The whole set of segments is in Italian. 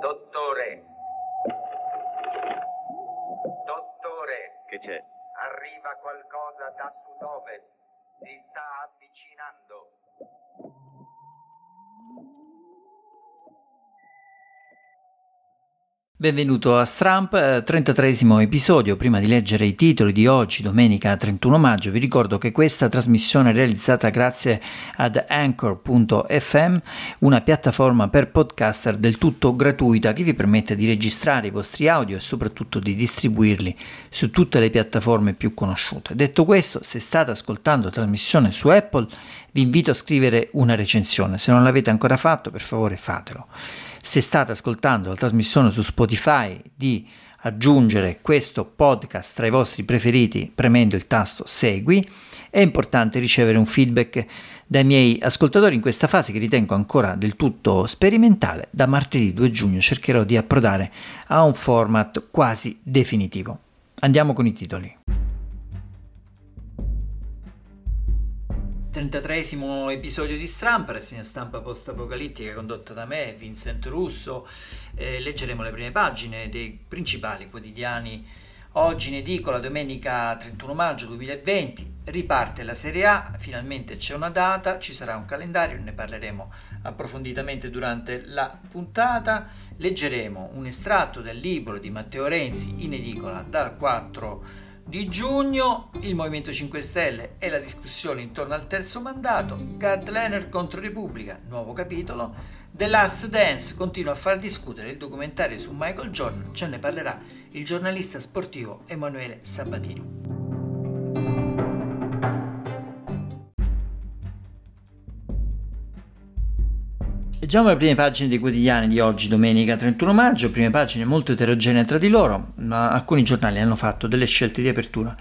Dottore. Dottore. Che c'è? Arriva qualcosa da sud-ovest. Si sta avvicinando. Benvenuto a Stramp, 33 eh, episodio. Prima di leggere i titoli di oggi, domenica 31 maggio, vi ricordo che questa trasmissione è realizzata grazie ad Anchor.fm, una piattaforma per podcaster del tutto gratuita che vi permette di registrare i vostri audio e soprattutto di distribuirli su tutte le piattaforme più conosciute. Detto questo, se state ascoltando la trasmissione su Apple, vi invito a scrivere una recensione. Se non l'avete ancora fatto, per favore fatelo se state ascoltando la trasmissione su Spotify di aggiungere questo podcast tra i vostri preferiti premendo il tasto segui. È importante ricevere un feedback dai miei ascoltatori in questa fase che ritengo ancora del tutto sperimentale. Da martedì 2 giugno cercherò di approdare a un format quasi definitivo. Andiamo con i titoli. 33 episodio di Strampa, rassegna stampa post-apocalittica condotta da me, Vincent Russo. Eh, leggeremo le prime pagine dei principali quotidiani oggi in edicola, domenica 31 maggio 2020. Riparte la Serie A, finalmente c'è una data, ci sarà un calendario, ne parleremo approfonditamente durante la puntata. Leggeremo un estratto del libro di Matteo Renzi in edicola dal 4 di giugno il Movimento 5 Stelle e la discussione intorno al terzo mandato, Gad Leonard contro Repubblica, nuovo capitolo, The Last Dance continua a far discutere il documentario su Michael Jordan, ce ne parlerà il giornalista sportivo Emanuele Sabatino. Leggiamo le prime pagine dei quotidiani di oggi, domenica 31 maggio, prime pagine molto eterogenee tra di loro, ma alcuni giornali hanno fatto delle scelte di apertura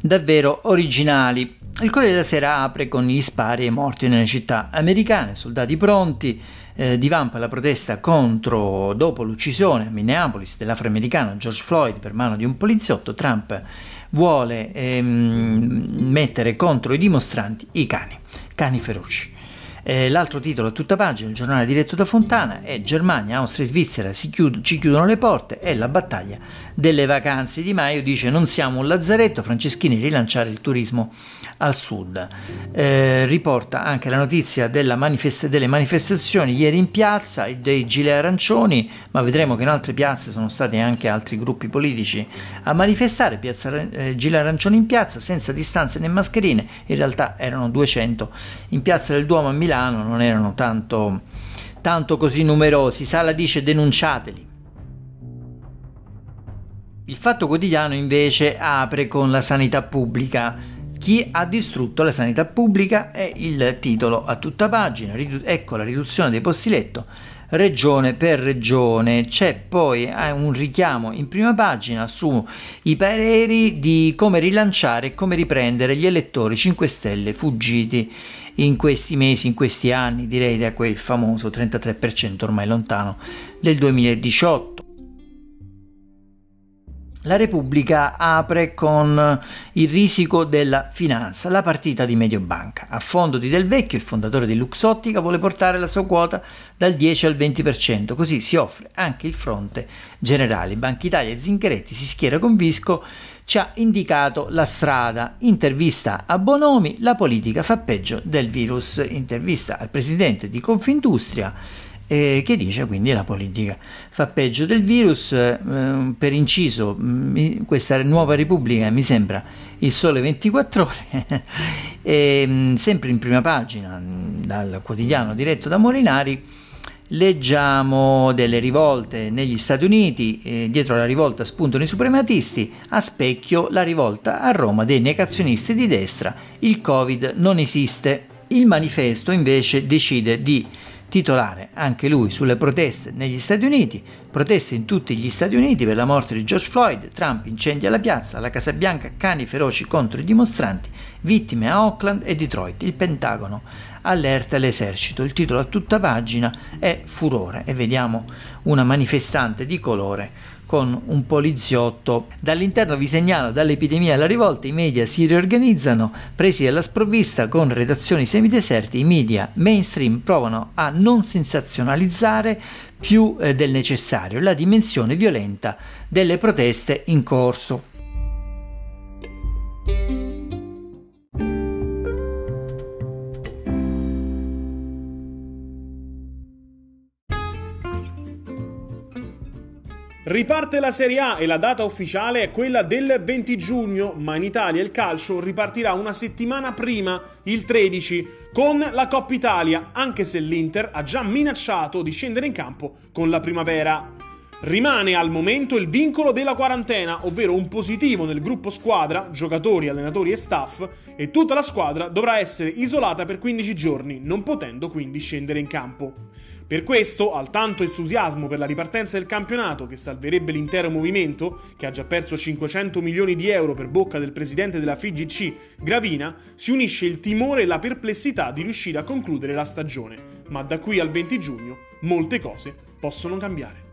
davvero originali. Il Corriere della Sera apre con gli spari e morti nelle città americane, soldati pronti, eh, divampa la protesta contro, dopo l'uccisione a Minneapolis dell'afroamericano George Floyd per mano di un poliziotto, Trump vuole ehm, mettere contro i dimostranti i cani, cani feroci. Eh, l'altro titolo a tutta pagina, il giornale diretto da Fontana, è Germania, Austria e Svizzera chiud- ci chiudono le porte, è la battaglia delle vacanze. Di Maio dice non siamo un lazzaretto, Franceschini rilanciare il turismo al sud. Eh, riporta anche la notizia manifest- delle manifestazioni ieri in piazza, dei gilet arancioni, ma vedremo che in altre piazze sono stati anche altri gruppi politici a manifestare, piazza, eh, gilet arancioni in piazza, senza distanze né mascherine, in realtà erano 200, in piazza del Duomo a Milano non erano tanto, tanto così numerosi, Sala dice denunciateli. Il Fatto Quotidiano invece apre con la sanità pubblica chi ha distrutto la sanità pubblica è il titolo a tutta pagina. Ecco la riduzione dei posti letto regione per regione. C'è poi eh, un richiamo in prima pagina sui pareri di come rilanciare e come riprendere gli elettori 5 Stelle fuggiti in questi mesi, in questi anni, direi da quel famoso 33% ormai lontano del 2018. La Repubblica apre con il risico della finanza, la partita di Mediobanca. A fondo di Del Vecchio, il fondatore di Luxottica, vuole portare la sua quota dal 10 al 20%, così si offre anche il fronte generale. Banca Italia e Zingaretti si schiera con Visco, ci ha indicato la strada. Intervista a Bonomi, la politica fa peggio del virus. Intervista al presidente di Confindustria eh, che dice quindi la politica fa peggio del virus. Eh, per inciso, mi, questa nuova Repubblica mi sembra il sole 24 ore, e, sempre in prima pagina dal quotidiano diretto da Molinari. Leggiamo delle rivolte negli Stati Uniti, eh, dietro la rivolta spuntano i suprematisti, a specchio la rivolta a Roma dei negazionisti di destra, il Covid non esiste. Il manifesto invece decide di titolare anche lui sulle proteste negli Stati Uniti, proteste in tutti gli Stati Uniti per la morte di George Floyd, Trump incendia la piazza, la Casa Bianca cani feroci contro i dimostranti, vittime a Auckland e Detroit, il Pentagono allerta l'esercito. Il titolo a tutta pagina è Furore e vediamo una manifestante di colore con un poliziotto. Dall'interno vi segnalo, dall'epidemia alla rivolta, i media si riorganizzano, presi alla sprovvista con redazioni semideserti, i media mainstream provano a non sensazionalizzare più eh, del necessario la dimensione violenta delle proteste in corso. Riparte la Serie A e la data ufficiale è quella del 20 giugno, ma in Italia il calcio ripartirà una settimana prima, il 13, con la Coppa Italia, anche se l'Inter ha già minacciato di scendere in campo con la primavera. Rimane al momento il vincolo della quarantena, ovvero un positivo nel gruppo squadra, giocatori, allenatori e staff, e tutta la squadra dovrà essere isolata per 15 giorni, non potendo quindi scendere in campo. Per questo, al tanto entusiasmo per la ripartenza del campionato che salverebbe l'intero movimento, che ha già perso 500 milioni di euro per bocca del presidente della FIGC, Gravina, si unisce il timore e la perplessità di riuscire a concludere la stagione. Ma da qui al 20 giugno molte cose possono cambiare.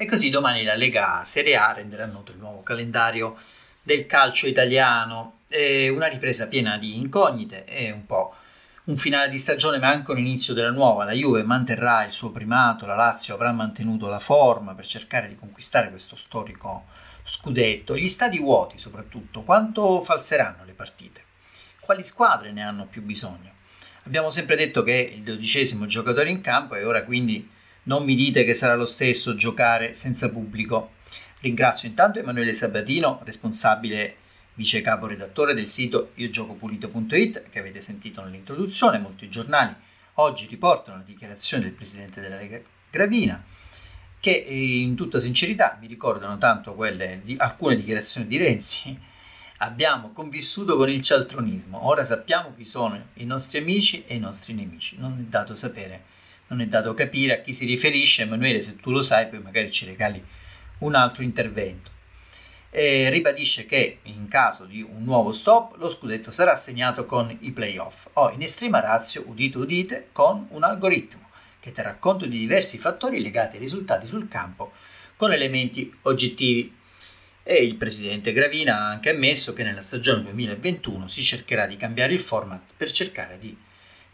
E così domani la Lega Serie A renderà noto il nuovo calendario del calcio italiano è una ripresa piena di incognite e un po' un finale di stagione ma anche un inizio della nuova. La Juve manterrà il suo primato, la Lazio avrà mantenuto la forma per cercare di conquistare questo storico scudetto. Gli stadi vuoti soprattutto, quanto falseranno le partite? Quali squadre ne hanno più bisogno? Abbiamo sempre detto che è il dodicesimo giocatore in campo e ora quindi non mi dite che sarà lo stesso giocare senza pubblico. Ringrazio intanto Emanuele Sabatino, responsabile vice capo redattore del sito iogioco.pulito.it che avete sentito nell'introduzione, molti giornali oggi riportano la dichiarazione del presidente della Lega Gravina che in tutta sincerità mi ricordano tanto quelle di alcune dichiarazioni di Renzi. Abbiamo convissuto con il cialtronismo, ora sappiamo chi sono i nostri amici e i nostri nemici. Non è dato sapere, non è dato capire a chi si riferisce. Emanuele, se tu lo sai, poi magari ci regali un altro intervento e ribadisce che in caso di un nuovo stop lo scudetto sarà assegnato con i playoff o in estrema razio, udite udite, con un algoritmo che terrà conto di diversi fattori legati ai risultati sul campo con elementi oggettivi. E il presidente Gravina ha anche ammesso che nella stagione 2021 si cercherà di cambiare il format per cercare di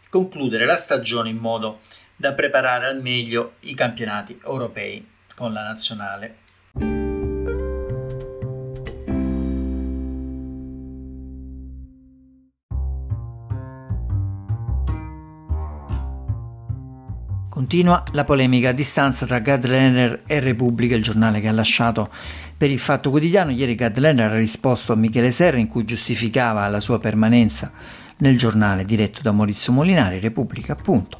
concludere la stagione in modo da preparare al meglio i campionati europei con la nazionale Continua la polemica a distanza tra Gad Lerner e Repubblica, il giornale che ha lasciato per il Fatto Quotidiano. Ieri Gad Lerner ha risposto a Michele Serra in cui giustificava la sua permanenza nel giornale diretto da Maurizio Molinari, Repubblica appunto.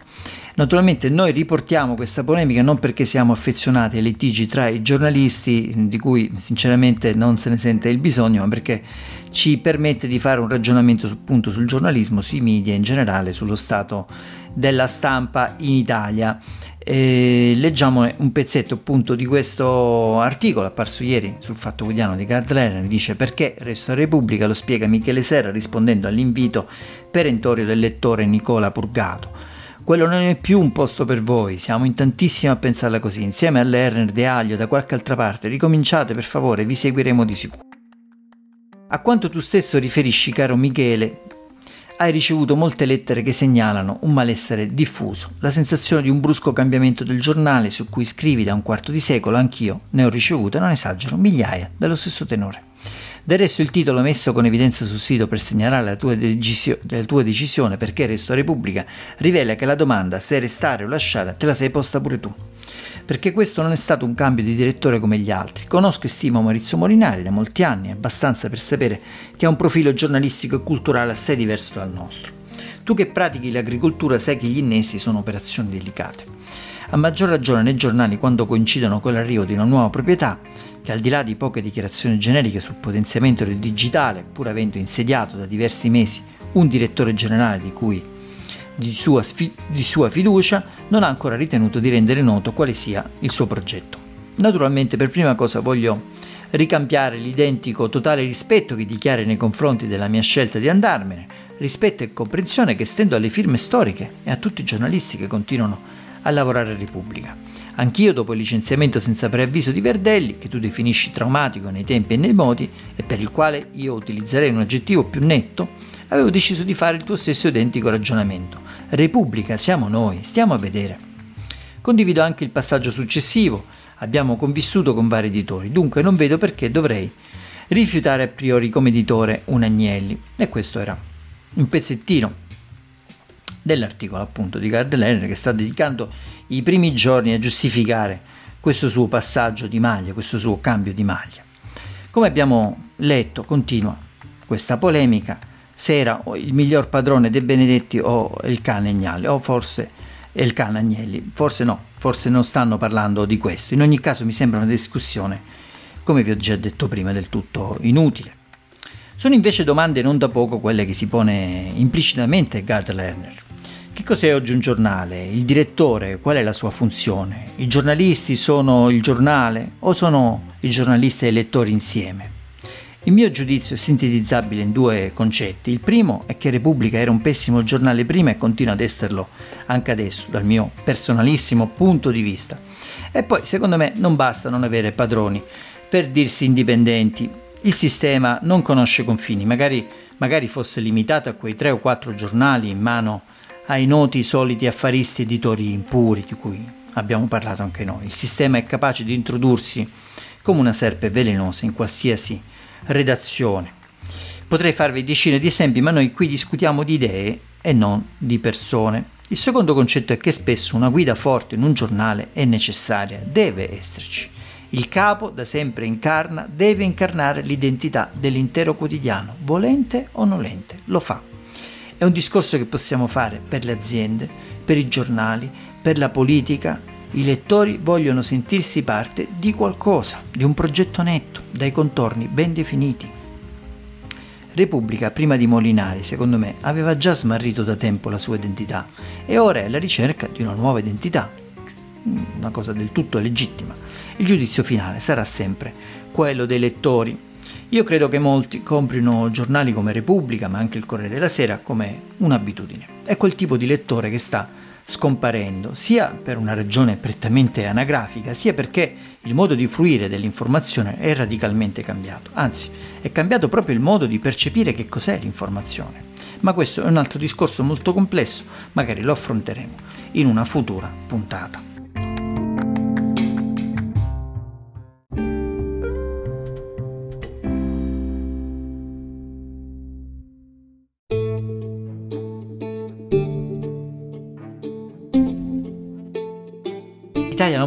Naturalmente noi riportiamo questa polemica non perché siamo affezionati ai litigi tra i giornalisti, di cui sinceramente non se ne sente il bisogno, ma perché ci permette di fare un ragionamento appunto sul giornalismo, sui media in generale, sullo stato della stampa in Italia. E leggiamo un pezzetto appunto di questo articolo apparso ieri sul Fatto Quotidiano di Gard Lerner, dice perché Resto Repubblica, lo spiega Michele Serra rispondendo all'invito perentorio del lettore Nicola Purgato. Quello non è più un posto per voi, siamo in tantissimi a pensarla così, insieme a Lerner, De Aglio, da qualche altra parte, ricominciate per favore, vi seguiremo di sicuro. A quanto tu stesso riferisci, caro Michele, hai ricevuto molte lettere che segnalano un malessere diffuso, la sensazione di un brusco cambiamento del giornale su cui scrivi da un quarto di secolo, anch'io ne ho ricevute, non esagero, migliaia, dello stesso tenore. Del resto il titolo messo con evidenza sul sito per segnalare la tua, decisio- la tua decisione perché Resto Repubblica rivela che la domanda se restare o lasciare te la sei posta pure tu perché questo non è stato un cambio di direttore come gli altri. Conosco e stimo Maurizio Molinari da molti anni, abbastanza per sapere che ha un profilo giornalistico e culturale assai diverso dal nostro. Tu che pratichi l'agricoltura sai che gli innesti sono operazioni delicate. A maggior ragione nei giornali quando coincidono con l'arrivo di una nuova proprietà, che al di là di poche dichiarazioni generiche sul potenziamento del digitale, pur avendo insediato da diversi mesi un direttore generale di cui di sua, di sua fiducia, non ha ancora ritenuto di rendere noto quale sia il suo progetto. Naturalmente per prima cosa voglio ricambiare l'identico totale rispetto che dichiari nei confronti della mia scelta di andarmene, rispetto e comprensione che stendo alle firme storiche e a tutti i giornalisti che continuano a lavorare a Repubblica. Anch'io, dopo il licenziamento senza preavviso di Verdelli, che tu definisci traumatico nei tempi e nei modi, e per il quale io utilizzerei un aggettivo più netto, avevo deciso di fare il tuo stesso identico ragionamento. Repubblica, siamo noi, stiamo a vedere. Condivido anche il passaggio successivo, abbiamo convissuto con vari editori, dunque non vedo perché dovrei rifiutare a priori come editore un Agnelli. E questo era un pezzettino dell'articolo appunto di Gardner che sta dedicando i primi giorni a giustificare questo suo passaggio di maglia, questo suo cambio di maglia. Come abbiamo letto, continua questa polemica se era il miglior padrone dei Benedetti o il cane Agnelli, o forse il cane Agnelli, forse no, forse non stanno parlando di questo. In ogni caso mi sembra una discussione, come vi ho già detto prima, del tutto inutile. Sono invece domande non da poco quelle che si pone implicitamente Gard Lerner. Che cos'è oggi un giornale? Il direttore, qual è la sua funzione? I giornalisti sono il giornale o sono i giornalisti e i lettori insieme? Il mio giudizio è sintetizzabile in due concetti. Il primo è che Repubblica era un pessimo giornale prima e continua ad esserlo anche adesso, dal mio personalissimo punto di vista. E poi, secondo me, non basta non avere padroni per dirsi indipendenti. Il sistema non conosce confini, magari, magari fosse limitato a quei tre o quattro giornali in mano a ai noti soliti affaristi editori impuri di cui abbiamo parlato anche noi. Il sistema è capace di introdursi come una serpe velenosa in qualsiasi redazione. Potrei farvi decine di esempi, ma noi qui discutiamo di idee e non di persone. Il secondo concetto è che spesso una guida forte in un giornale è necessaria, deve esserci. Il capo da sempre incarna, deve incarnare l'identità dell'intero quotidiano, volente o nolente, lo fa. È un discorso che possiamo fare per le aziende, per i giornali, per la politica. I lettori vogliono sentirsi parte di qualcosa, di un progetto netto, dai contorni ben definiti. Repubblica, prima di Molinari, secondo me, aveva già smarrito da tempo la sua identità e ora è alla ricerca di una nuova identità, una cosa del tutto legittima. Il giudizio finale sarà sempre quello dei lettori io credo che molti comprino giornali come Repubblica, ma anche il Corriere della Sera, come un'abitudine. È quel tipo di lettore che sta scomparendo, sia per una ragione prettamente anagrafica, sia perché il modo di fruire dell'informazione è radicalmente cambiato. Anzi, è cambiato proprio il modo di percepire che cos'è l'informazione. Ma questo è un altro discorso molto complesso, magari lo affronteremo in una futura puntata.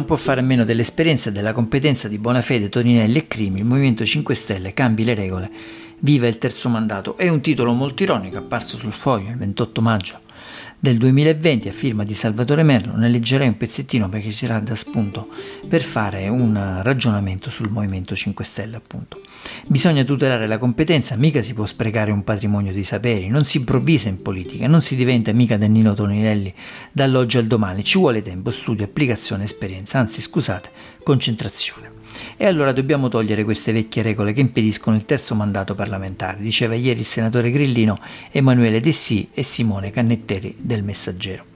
Non può fare a meno dell'esperienza e della competenza di Bonafede, Toninelli e Crimi, il Movimento 5 Stelle cambi le regole, viva il terzo mandato. È un titolo molto ironico apparso sul foglio il 28 maggio del 2020 a firma di Salvatore Merlo, ne leggerei un pezzettino perché ci sarà da spunto per fare un ragionamento sul Movimento 5 Stelle appunto. Bisogna tutelare la competenza, mica si può sprecare un patrimonio di saperi, non si improvvisa in politica, non si diventa mica Dannino Toninelli dall'oggi al domani, ci vuole tempo, studio, applicazione, esperienza, anzi scusate, concentrazione. E allora dobbiamo togliere queste vecchie regole che impediscono il terzo mandato parlamentare, diceva ieri il senatore Grillino, Emanuele Dessì e Simone Cannetteri del Messaggero.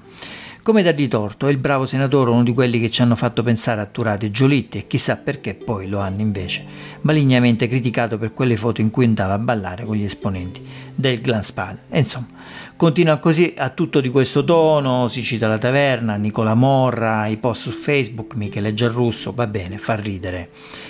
Come dargli torto, è il bravo senatore uno di quelli che ci hanno fatto pensare a Turati e Giolitti e chissà perché poi lo hanno invece malignamente criticato per quelle foto in cui andava a ballare con gli esponenti del Glan Spal. E insomma, continua così a tutto di questo tono, si cita la taverna, Nicola Morra, i post su Facebook, Michele Giarrusso, va bene, fa ridere,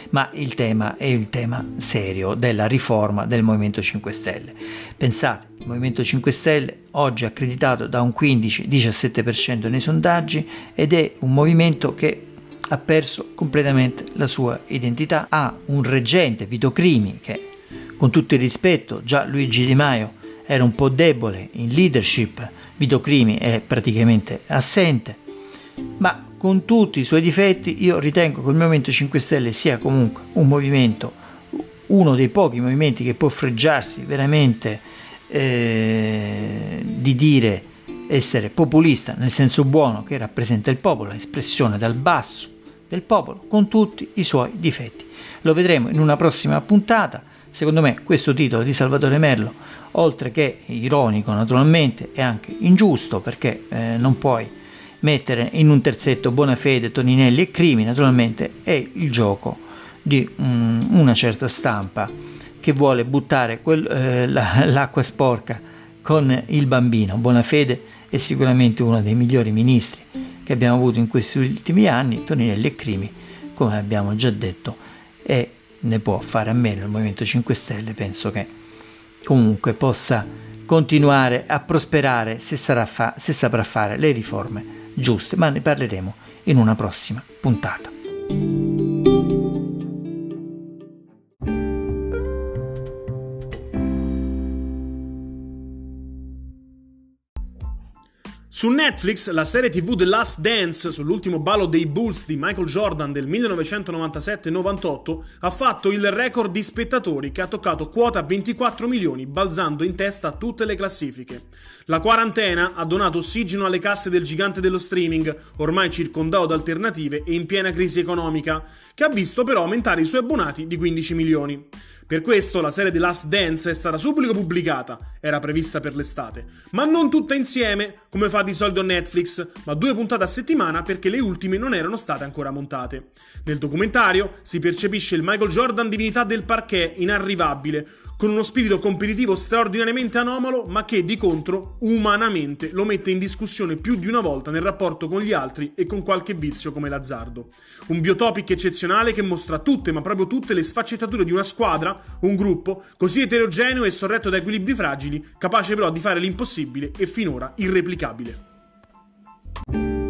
ma il tema è il tema serio della riforma del Movimento 5 Stelle. Pensate, il Movimento 5 Stelle oggi è accreditato da un 15-17% nei sondaggi ed è un movimento che ha perso completamente la sua identità. Ha un reggente, Vito Crimi, che con tutto il rispetto, già Luigi Di Maio era un po' debole in leadership, Vito Crimi è praticamente assente, ma con tutti i suoi difetti io ritengo che il Movimento 5 Stelle sia comunque un movimento, uno dei pochi movimenti che può freggiarsi veramente eh, di dire essere populista nel senso buono che rappresenta il popolo, espressione dal basso del popolo con tutti i suoi difetti. Lo vedremo in una prossima puntata. Secondo me questo titolo di Salvatore Merlo, oltre che ironico naturalmente, è anche ingiusto perché eh, non puoi mettere in un terzetto buona fede, Toninelli e Crimi, naturalmente è il gioco di um, una certa stampa che vuole buttare quel, eh, la, l'acqua sporca con il bambino. Bonafede è sicuramente uno dei migliori ministri che abbiamo avuto in questi ultimi anni, Toninelli e Crimi, come abbiamo già detto, e ne può fare a meno il Movimento 5 Stelle, penso che comunque possa continuare a prosperare se, fa- se saprà fare le riforme giuste, ma ne parleremo in una prossima puntata. Su Netflix la serie tv The Last Dance sull'ultimo ballo dei Bulls di Michael Jordan del 1997-98 ha fatto il record di spettatori che ha toccato quota 24 milioni balzando in testa a tutte le classifiche. La quarantena ha donato ossigeno alle casse del gigante dello streaming, ormai circondato da alternative e in piena crisi economica, che ha visto però aumentare i suoi abbonati di 15 milioni. Per questo la serie The Last Dance è stata subito pubblicata, era prevista per l'estate, ma non tutta insieme, come fa di solito Netflix, ma due puntate a settimana perché le ultime non erano state ancora montate. Nel documentario si percepisce il Michael Jordan divinità del parquet inarrivabile, con uno spirito competitivo straordinariamente anomalo, ma che di contro umanamente lo mette in discussione più di una volta nel rapporto con gli altri e con qualche vizio come l'azzardo. Un biotopic eccezionale che mostra tutte, ma proprio tutte le sfaccettature di una squadra, un gruppo, così eterogeneo e sorretto da equilibri fragili, capace però di fare l'impossibile e finora irreplicabile.